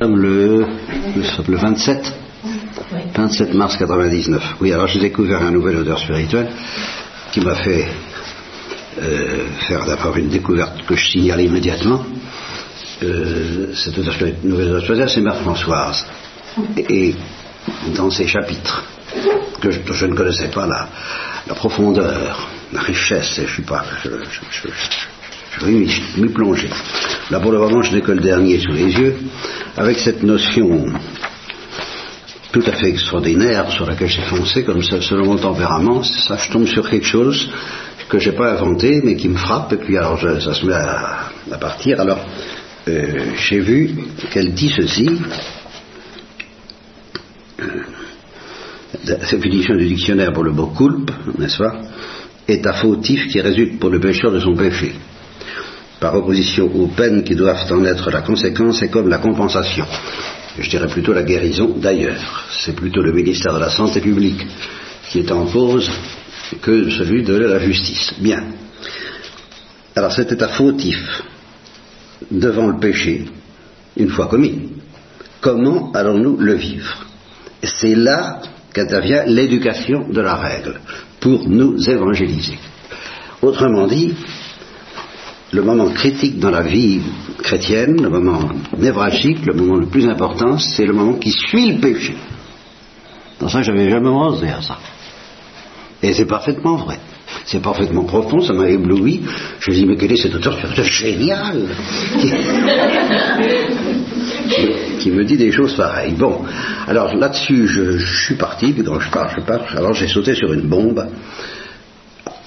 Le, le 27 27 mars 99. Oui, alors j'ai découvert un nouvel odeur spirituel qui m'a fait euh, faire d'abord une découverte que je signale immédiatement. Euh, cette nouvelle odeur spirituelle, c'est Mère Françoise. Et, dans ses chapitres, que je, ne connaissais pas la, profondeur, la richesse, je suis pas. Je, je m'y plonger. Là, pour le moment, je n'ai que le dernier sous les yeux, avec cette notion tout à fait extraordinaire sur laquelle j'ai foncé, comme ça, selon mon tempérament, ça, je tombe sur quelque chose que j'ai pas inventé, mais qui me frappe, et puis alors ça se met à, partir. Alors, euh, j'ai vu qu'elle dit ceci. Euh, définition du dictionnaire pour le mot culpe, n'est-ce pas, est un fautif qui résulte pour le pécheur de son péché. Par opposition aux peines qui doivent en être la conséquence et comme la compensation je dirais plutôt la guérison d'ailleurs. C'est plutôt le ministère de la Santé publique qui est en cause que celui de la justice. Bien. Alors cet état fautif devant le péché, une fois commis, comment allons-nous le vivre? C'est là qu'intervient l'éducation de la règle pour nous évangéliser. Autrement dit, le moment critique dans la vie chrétienne, le moment névralgique, le moment le plus important, c'est le moment qui suit le péché. Dans ça, j'avais jamais pensé à ça. Et c'est parfaitement vrai. C'est parfaitement profond, ça m'a ébloui. Je me dis, mais quel est cet auteur génial qui, me dit des choses pareilles. Bon, alors là-dessus, je, suis parti, puis quand je pars, je pars. Alors j'ai sauté sur une bombe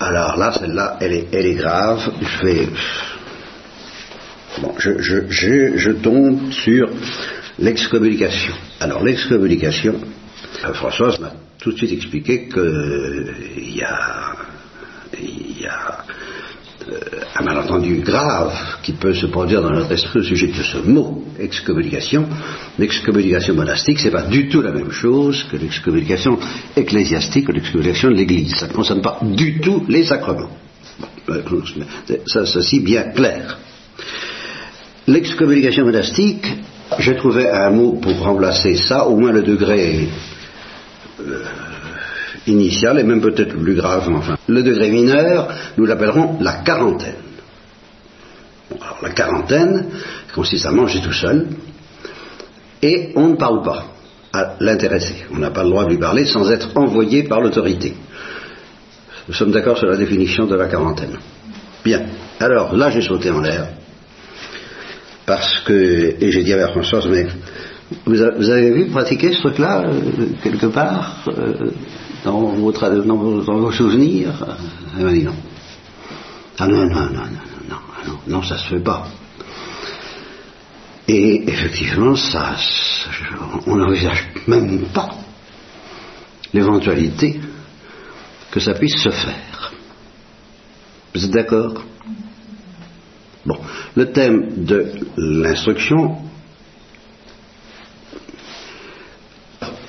alors là, celle-là, elle est, grave. Je vais. Bon, je, je, je, tombe sur l'excommunication. Alors, l'excommunication, euh, Françoise m'a tout de suite expliqué qu'il y a, y a euh, un malentendu grave qui peut se produire dans notre esprit au sujet de ce mot, excommunication. L'excommunication monastique, c'est pas du tout la même chose que l'excommunication ecclésiastique ou l'excommunication de l'Église. Ça ne concerne pas du tout les sacrements. Euh, ça, ceci bien clair. L'excommunication monastique, j'ai trouvé un mot pour remplacer ça, au moins le degré euh, initial et même peut-être plus grave, enfin. Le degré mineur, nous l'appellerons la quarantaine. alors, la quarantaine consiste à manger tout seul et on ne parle pas à l'intéressé. On n'a pas le droit de lui parler sans être envoyé par l'autorité. Nous sommes d'accord sur la définition de la quarantaine. Bien. Alors là, j'ai sauté en l'air parce que, et j'ai dit à Françoise, mais vous, avez vu pratiquer ce truc-là euh, quelque part euh, dans, vos, souvenirs? Elle m'a dit non. Ah non, non, non, non, non, non, non, ça se fait pas. Et effectivement, ça, on n'envisage même pas l'éventualité que ça puisse se faire. Vous êtes d'accord? Bon, le thème de l'instruction,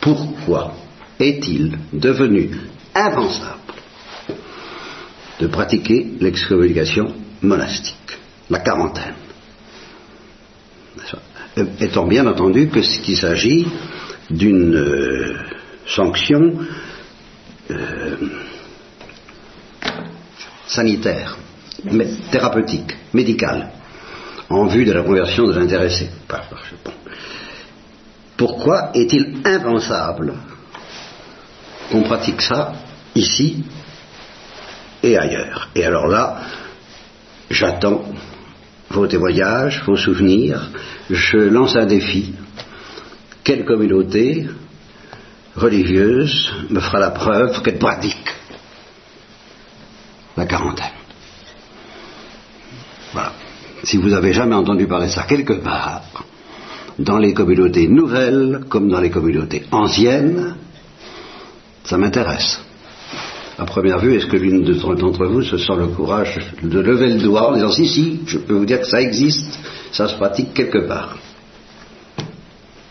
pourquoi est-il devenu impensable de pratiquer l'excommunication monastique, la quarantaine Étant bien entendu que qu'il s'agit d'une euh, sanction euh, sanitaire, thérapeutique, médicale, en vue de la conversion de l'intéressé. Pourquoi est-il impensable qu'on pratique ça ici et ailleurs? Et alors là, j'attends vos témoignages, vos souvenirs, je lance un défi. Quelle communauté religieuse me fera la preuve qu'elle pratique la quarantaine? Voilà. Si vous avez jamais entendu parler de ça quelque part, dans les communautés nouvelles comme dans les communautés anciennes, ça m'intéresse. À première vue, est-ce que l'une d'entre vous se sent le courage de lever le doigt en disant si, si, je peux vous dire que ça existe, ça se pratique quelque part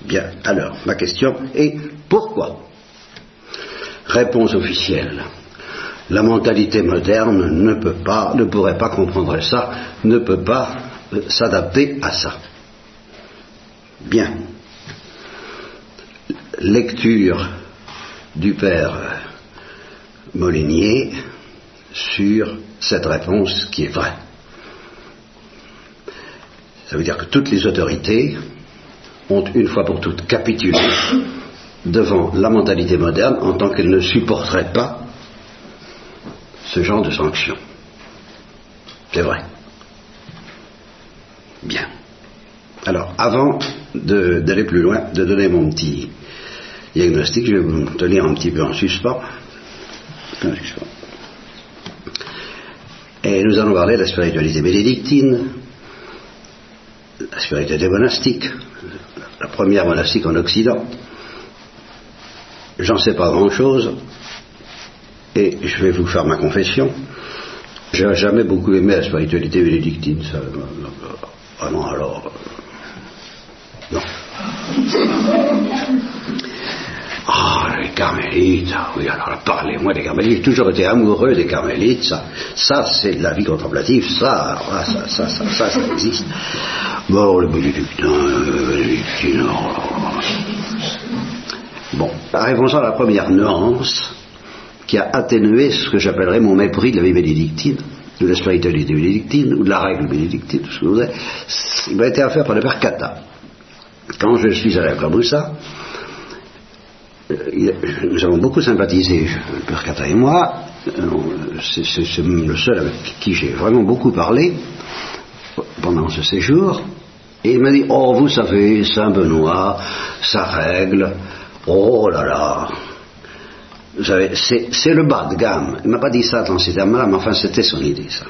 Bien, alors, ma question est pourquoi? Réponse officielle. La mentalité moderne ne peut pas, ne pourrait pas comprendre ça, ne peut pas euh, s'adapter à ça. Bien. lecture du père Molinier sur cette réponse qui est vraie. Ça veut dire que toutes les autorités ont une fois pour toutes capitulé devant la mentalité moderne en tant qu'elle ne supporterait pas ce genre de sanctions. C'est vrai. Bien. Alors, avant d'aller plus loin, de donner mon petit diagnostic, je vais vous tenir un petit peu en suspens. Et nous allons parler de la spiritualité bénédictine, la spiritualité monastique, la première monastique en Occident. J'en sais pas grand-chose, et je vais vous faire ma confession. J'ai jamais beaucoup aimé la spiritualité bénédictine. Non, alors. Non. Ah, les carmélites, oui, alors parlez-moi des carmélites. J'ai toujours été amoureux des carmélites, ça, ça c'est de la vie contemplative, ça, ça, ça, ça, ça, ça, existe. Bon, le bénédictin, le Bon, arrivons à la première nuance qui a atténué ce que j'appellerais mon mépris de la vie bénédictine, de la spiritualité bénédictine, ou de la règle bénédictine, tout ce que vous avez. Il m'a été affaire par le père Kata. Quand je suis allé à Caboussa, euh, nous avons beaucoup sympathisé, père Kata et moi. Euh, c'est le seul avec qui j'ai vraiment beaucoup parlé pendant ce séjour. Et il m'a dit, oh, vous savez, Saint-Benoît, sa règle, oh là là, vous savez, c'est le bas de gamme. Il ne m'a pas dit ça dans ces termes-là, mais enfin c'était son idée, ça.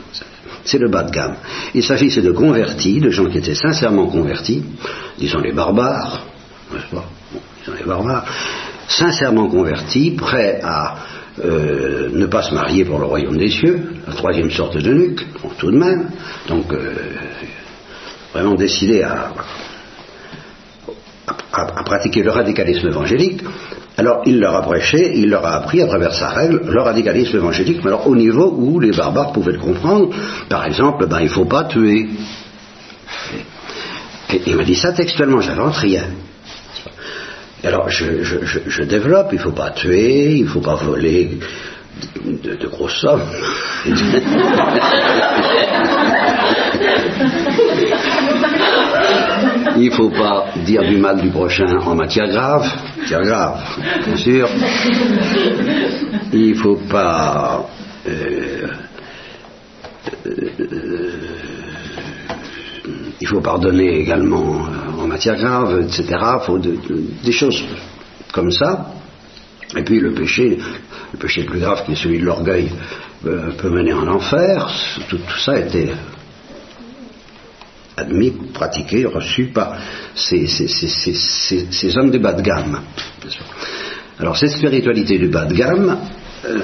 C'est le bas de gamme. Il s'agissait de convertis, de gens qui étaient sincèrement convertis, disons les barbares, n'est-ce pas? Disons les barbares, sincèrement convertis, prêts à euh, ne pas se marier pour le royaume des cieux, la troisième sorte de nuque, tout de même, donc euh, vraiment décidés à, à, pratiquer le radicalisme évangélique, alors il leur a prêché, il leur a appris à travers sa règle le radicalisme évangélique, mais alors au niveau où les barbares pouvaient le comprendre, par exemple, ben, il ne faut pas tuer. Il m'a dit ça textuellement, j'invente rien. Alors je, développe, il ne faut pas tuer, il ne faut pas voler de grosses sommes. Il ne faut pas dire du mal du prochain en matière grave, matière grave, bien sûr. Il ne faut pas euh, euh, il faut pardonner également en matière grave, etc. Il faut des choses comme ça. Et puis le péché, le péché le plus grave qui est celui de l'orgueil, euh, peut mener en enfer. tout ça était admis, pratiqué, reçu par ces, hommes de bas de gamme. Alors cette spiritualité du bas de gamme, euh,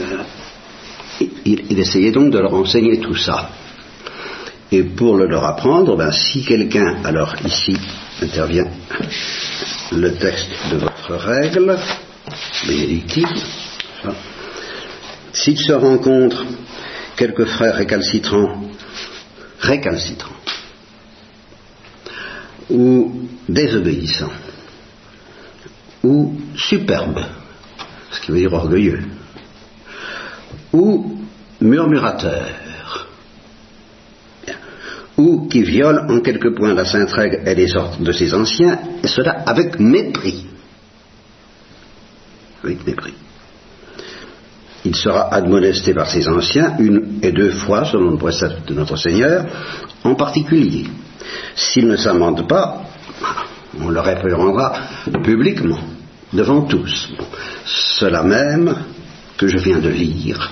il, essayait donc de leur enseigner tout ça. Et pour le leur apprendre, ben, si quelqu'un, alors ici intervient le texte de votre règle, bénédictive, s'il se rencontre quelques frères récalcitrants, récalcitrants, ou désobéissant, ou superbe, ce qui veut dire orgueilleux, ou murmurateur, ou qui viole en quelque point la sainte règle et les ordres de ses anciens, et cela avec mépris. Avec mépris. Il sera admonesté par ses anciens une et deux fois, selon le précepte de notre Seigneur, en particulier. S'il ne s'amende pas, on le réprimandera publiquement, devant tous. Cela même que je viens de lire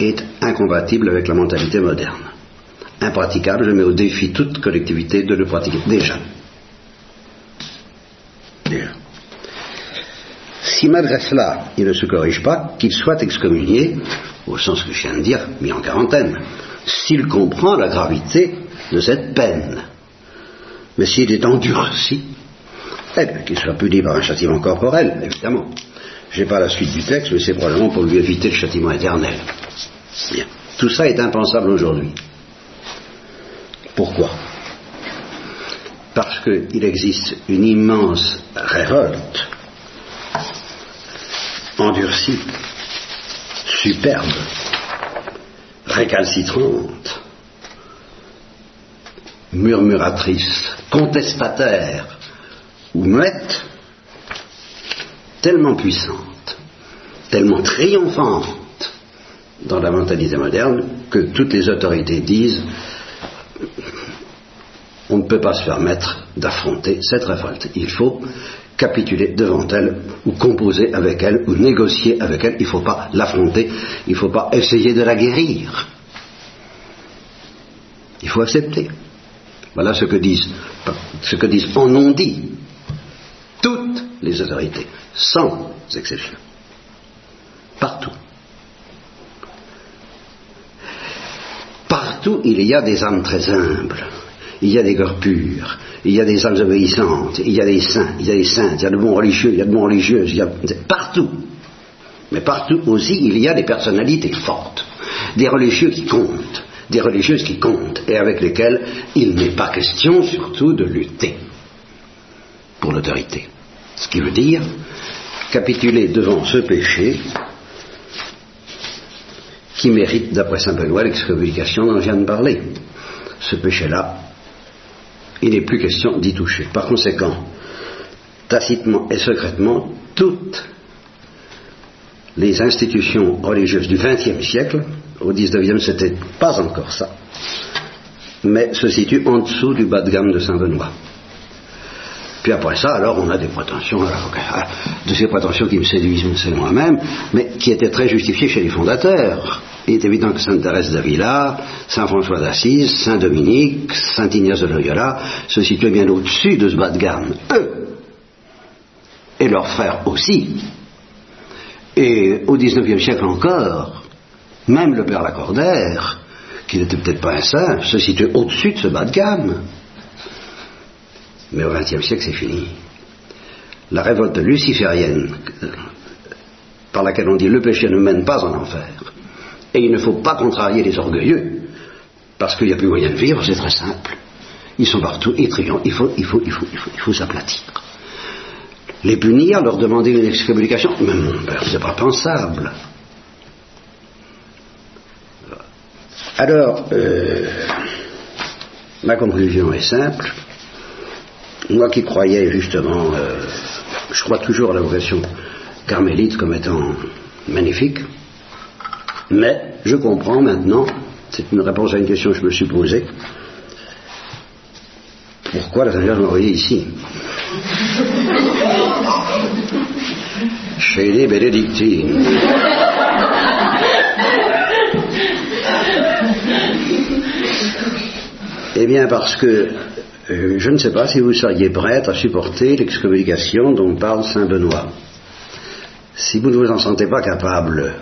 est incompatible avec la mentalité moderne. Impraticable, je mets au défi toute collectivité de le pratiquer. Déjà. Déjà. Si malgré cela, il ne se corrige pas, qu'il soit excommunié, au sens que je viens de dire, mis en quarantaine s'il comprend la gravité de cette peine. Mais s'il est endurci, eh bien, qu'il soit puni par un châtiment corporel, évidemment. Je n'ai pas la suite du texte, mais c'est probablement pour lui éviter le châtiment éternel. Bien. Tout ça est impensable aujourd'hui. Pourquoi? Parce qu'il existe une immense révolte, endurcie, superbe, récalcitrante, murmuratrice, contestataire ou muette, tellement puissante, tellement triomphante dans la mentalité moderne que toutes les autorités disent on ne peut pas se permettre d'affronter cette révolte. Il faut capituler devant elle, ou composer avec elle, ou négocier avec elle. Il ne faut pas l'affronter, il ne faut pas essayer de la guérir. Il faut accepter. Voilà ce que disent, ce que disent en non dit toutes les autorités, sans exception. Partout. Partout, il y a des âmes très humbles il y a des cœurs purs, il y a des âmes obéissantes, il y a des saints, il y a des saintes, il y a de bons religieux, il y a de bons religieuses, il y a partout. Mais partout aussi, il y a des personnalités fortes, des religieux qui comptent, des religieuses qui comptent, et avec lesquelles il n'est pas question surtout de lutter pour l'autorité. Ce qui veut dire capituler devant ce péché qui mérite, d'après Saint Benoît, l'excommunication dont je viens de parler. Ce péché-là il n'est plus question d'y toucher. Par conséquent, tacitement et secrètement, toutes les institutions religieuses du XXe siècle, au XIXe c'était pas encore ça, mais se situent en dessous du bas de gamme de Saint-Benoît. Puis après ça, alors on a des prétentions, de ces prétentions qui me séduisent, moi-même, mais qui étaient très justifiées chez les fondateurs. Il est évident que Sainte Thérèse d'Avila, Saint François d'Assise, Saint Dominique, Saint Ignace de Loyola se situaient bien au-dessus de ce bas de gamme. Eux et leurs frères aussi. Et au XIXe siècle encore, même le Père Lacordaire, qui n'était peut-être pas un saint, se situait au-dessus de ce bas de gamme. Mais au XXe siècle, c'est fini. La révolte luciférienne, par laquelle on dit le péché ne mène pas en enfer, et il ne faut pas contrarier les orgueilleux, parce qu'il n'y a plus moyen de vivre, c'est très simple. Ils sont partout étriants, il faut, il faut, il faut, il faut, il faut s'aplatir. Les punir, leur demander une excommunication, mais mon père, c'est pas pensable. Alors, euh, ma conclusion est simple. Moi qui croyais justement, euh, je crois toujours à la vocation carmélite comme étant magnifique, mais je comprends maintenant, c'est une réponse à une question que je me suis posée, pourquoi la Sainte-Vierge m'a envoyé ici? Chez les bénédictines. Eh bien parce que euh, je ne sais pas si vous seriez prête à supporter l'excommunication dont parle Saint Benoît. Si vous ne vous en sentez pas capable,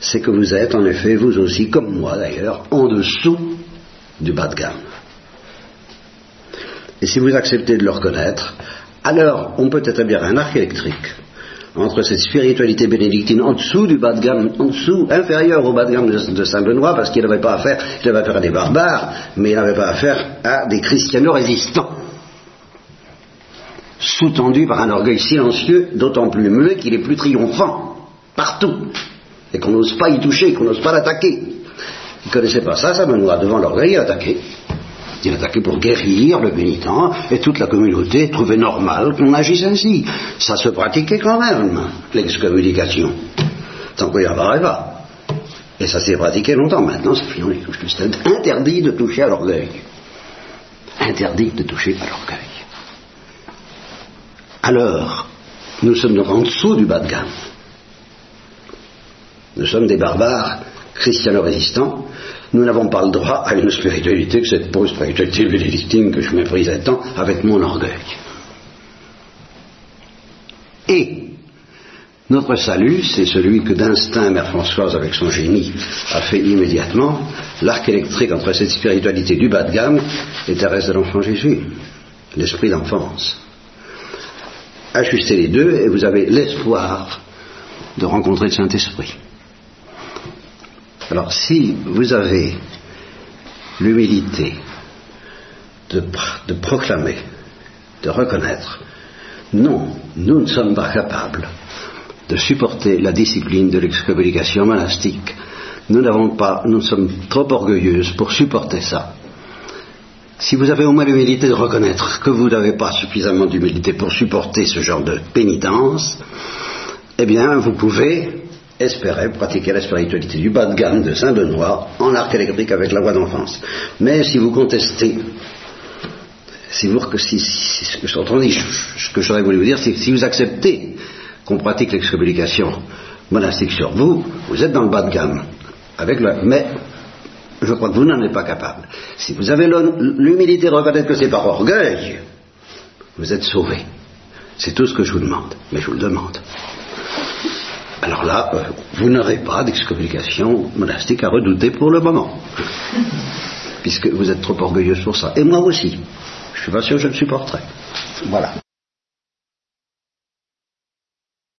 c'est que vous êtes en effet, vous aussi, comme moi d'ailleurs, en dessous du bas de gamme. Et si vous acceptez de le reconnaître, alors on peut établir un arc électrique entre cette spiritualité bénédictine en dessous du bas de gamme, en dessous, inférieur au bas de gamme de, Saint-Benoît, parce qu'il n'avait pas affaire, il avait affaire à des barbares, mais il n'avait pas affaire à des christianos résistants, sous-tendus par un orgueil silencieux, d'autant plus muet qu'il est plus triomphant, partout et qu'on n'ose pas y toucher, qu'on n'ose pas l'attaquer. Il ne connaissait pas ça, ça Benoît, devant l'orgueil, il attaquait. Il attaquait pour guérir le pénitent, et toute la communauté trouvait normal qu'on agisse ainsi. Ça se pratiquait quand même, l'excommunication. Tant qu'on y arriverait pas. Et ça s'est pratiqué longtemps. Maintenant, c'est fini, on les touche interdit de toucher à l'orgueil. Interdit de toucher à l'orgueil. Alors, nous sommes en dessous du bas de gamme. Nous sommes des barbares christiano-résistants. Nous n'avons pas le droit à une spiritualité que cette pauvre spiritualité bénédictine que je méprisais tant avec mon orgueil. Et notre salut, c'est celui que d'instinct Mère Françoise, avec son génie, a fait immédiatement, l'arc électrique entre cette spiritualité du bas de gamme et Thérèse de l'Enfant Jésus, l'esprit d'enfance. Ajustez les deux et vous avez l'espoir de rencontrer le Saint-Esprit. Alors si vous avez l'humilité de, proclamer de reconnaître, non, nous ne sommes pas capables de supporter la discipline de l'excommunication monastique. Nous n'avons pas, nous sommes trop orgueilleuses pour supporter ça. Si vous avez au moins l'humilité de reconnaître que vous n'avez pas suffisamment d'humilité pour supporter ce genre de pénitence, eh bien, vous pouvez espérer pratiquer la spiritualité du bas de gamme de Saint-Benoît en arc électrique avec la voix d'enfance. Mais si vous contestez, si vous, si, ce que j'aurais voulu vous dire, c'est si vous acceptez qu'on pratique l'excommunication monastique sur vous, vous êtes dans le bas de gamme. Avec mais je crois que vous n'en êtes pas capable. Si vous avez l'humilité de reconnaître que c'est par orgueil, vous êtes sauvé. C'est tout ce que je vous demande, mais je vous le demande. Alors là, euh, vous n'aurez pas d'excommunication monastique à redouter pour le moment, puisque vous êtes trop orgueilleuse pour ça. Et moi aussi. Je suis pas sûr que je le supporterai. Voilà.